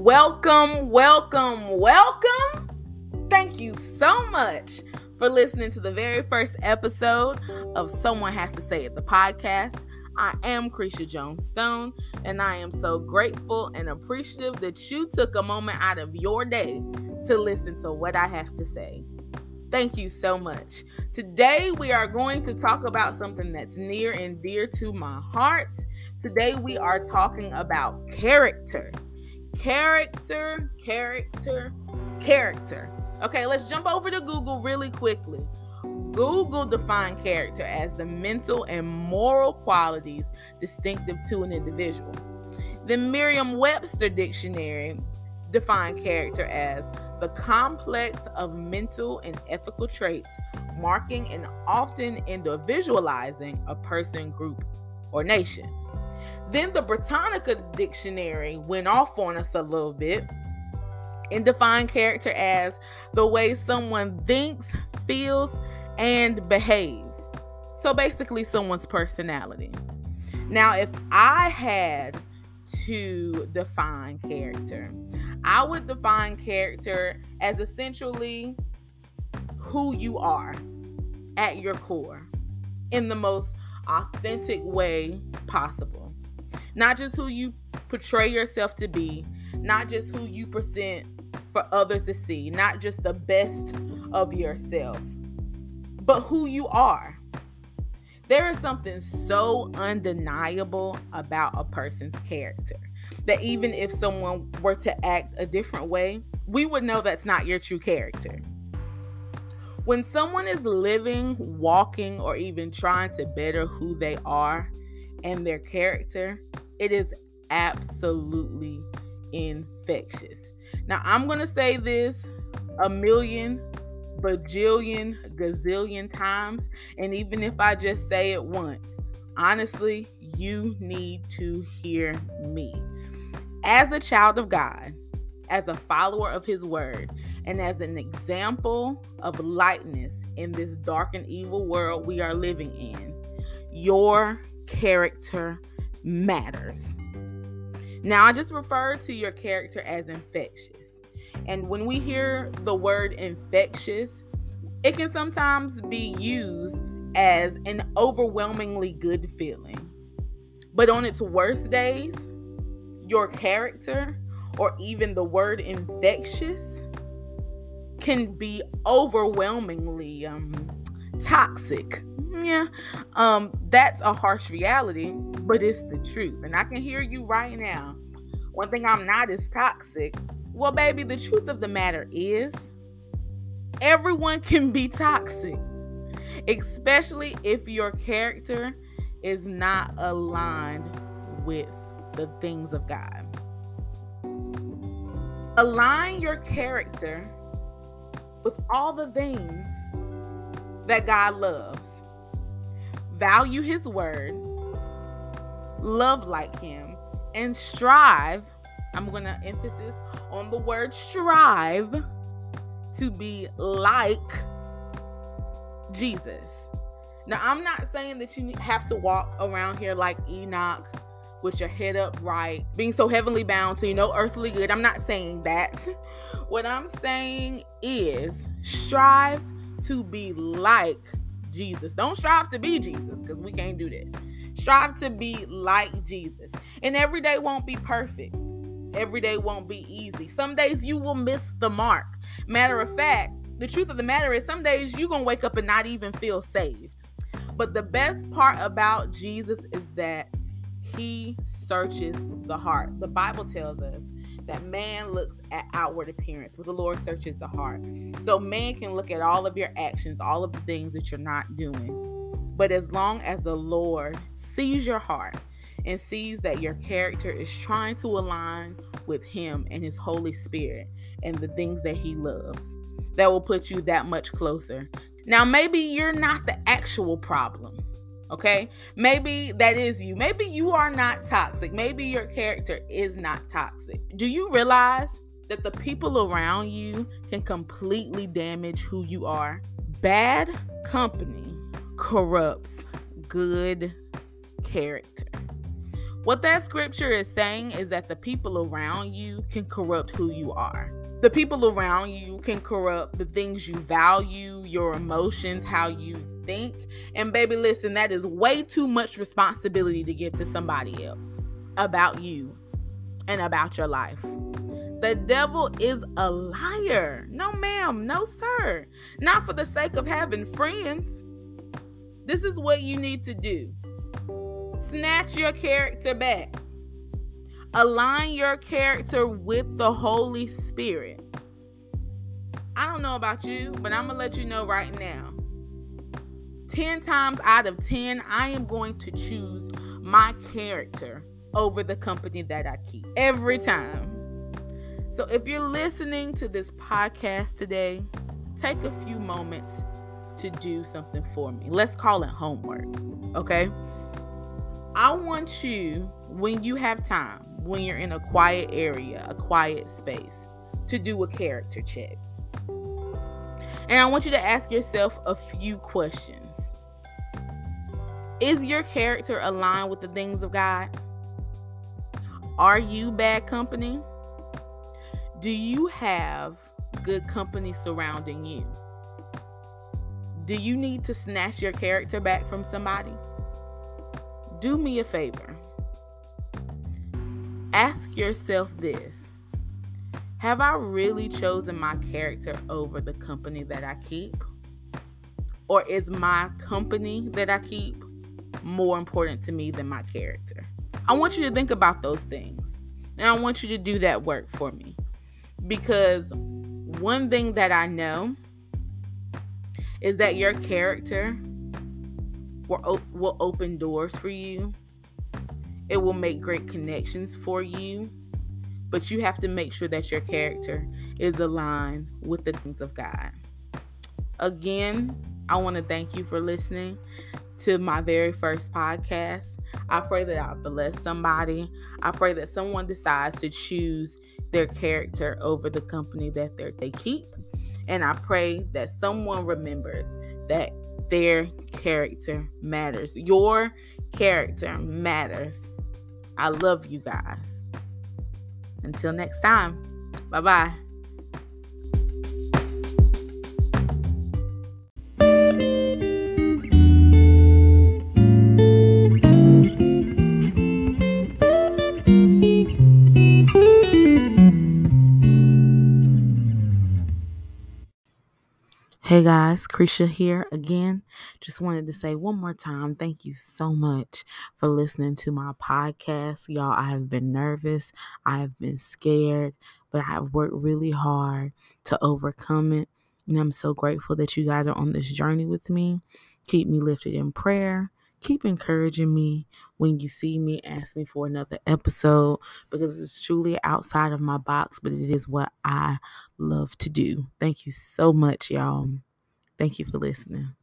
Welcome, welcome, welcome. Thank you so much for listening to the very first episode of Someone Has to Say It, the podcast. I am Creisha Jones Stone, and I am so grateful and appreciative that you took a moment out of your day to listen to what I have to say. Thank you so much. Today, we are going to talk about something that's near and dear to my heart. Today, we are talking about character. Character, character, character. Okay, let's jump over to Google really quickly. Google defined character as the mental and moral qualities distinctive to an individual. The Merriam Webster Dictionary defined character as the complex of mental and ethical traits marking and often individualizing a person, group, or nation. Then the Britannica Dictionary went off on us a little bit and defined character as the way someone thinks, feels, and behaves. So basically, someone's personality. Now, if I had to define character, I would define character as essentially who you are at your core in the most authentic way possible. Not just who you portray yourself to be, not just who you present for others to see, not just the best of yourself, but who you are. There is something so undeniable about a person's character that even if someone were to act a different way, we would know that's not your true character. When someone is living, walking, or even trying to better who they are and their character, it is absolutely infectious. Now, I'm going to say this a million, bajillion, gazillion times. And even if I just say it once, honestly, you need to hear me. As a child of God, as a follower of His word, and as an example of lightness in this dark and evil world we are living in, your character matters. Now, I just referred to your character as infectious. And when we hear the word infectious, it can sometimes be used as an overwhelmingly good feeling. But on its worst days, your character or even the word infectious can be overwhelmingly um, toxic. Yeah, um, that's a harsh reality, but it's the truth. And I can hear you right now. One thing I'm not is toxic. Well, baby, the truth of the matter is everyone can be toxic, especially if your character is not aligned with the things of God. Align your character with all the things that God loves. Value His word, love like Him, and strive. I'm going to emphasis on the word strive to be like Jesus. Now, I'm not saying that you have to walk around here like Enoch with your head up right, being so heavenly bound to you know earthly good. I'm not saying that. What I'm saying is strive to be like Jesus. Don't strive to be Jesus because we can't do that. Strive to be like Jesus. And every day won't be perfect. Every day won't be easy. Some days you will miss the mark. Matter of fact, the truth of the matter is some days you're going to wake up and not even feel saved. But the best part about Jesus is that he searches the heart. The Bible tells us that man looks at outward appearance, but the Lord searches the heart. So man can look at all of your actions, all of the things that you're not doing. But as long as the Lord sees your heart and sees that your character is trying to align with Him and His Holy Spirit and the things that He loves, that will put you that much closer. Now, maybe you're not the actual problem Okay. Maybe that is you. Maybe you are not toxic. Maybe your character is not toxic. Do you realize that the people around you can completely damage who you are? Bad company corrupts good character. What that scripture is saying is that the people around you can corrupt who you are. The people around you can corrupt the things you value, your emotions, how you think. And baby, listen, that is way too much responsibility to give to somebody else about you and about your life. The devil is a liar. No, ma'am. No, sir. Not for the sake of having friends. This is what you need to do snatch your character back, align your character with the Holy Spirit. I don't know about you, but I'm going to let you know right now. 10 times out of 10, I am going to choose my character over the company that I keep every time. So if you're listening to this podcast today, take a few moments to do something for me. Let's call it homework, okay? I want you, when you have time, when you're in a quiet area, a quiet space, to do a character check. And I want you to ask yourself a few questions. Is your character aligned with the things of God? Are you bad company? Do you have good company surrounding you? Do you need to snatch your character back from somebody? Do me a favor. Ask yourself this Have I really chosen my character over the company that I keep? Or is my company that I keep more important to me than my character? I want you to think about those things. And I want you to do that work for me. Because one thing that I know is that your character will, will open doors for you. It will make great connections for you. But you have to make sure that your character is aligned with the things of God. Again, I want to thank you for listening to my very first podcast. I pray that I bless somebody. I pray that someone decides to choose their character over the company that they keep. And I pray that someone remembers that their character matters. Your character matters. I love you guys. Until next time, bye bye. Hey guys, Krisha here again. Just wanted to say one more time, thank you so much for listening to my podcast. Y'all, I have been nervous, I have been scared, but I have worked really hard to overcome it. And I'm so grateful that you guys are on this journey with me. Keep me lifted in prayer. Keep encouraging me when you see me. Ask me for another episode because it's truly outside of my box, but it is what I love to do. Thank you so much, y'all. Thank you for listening.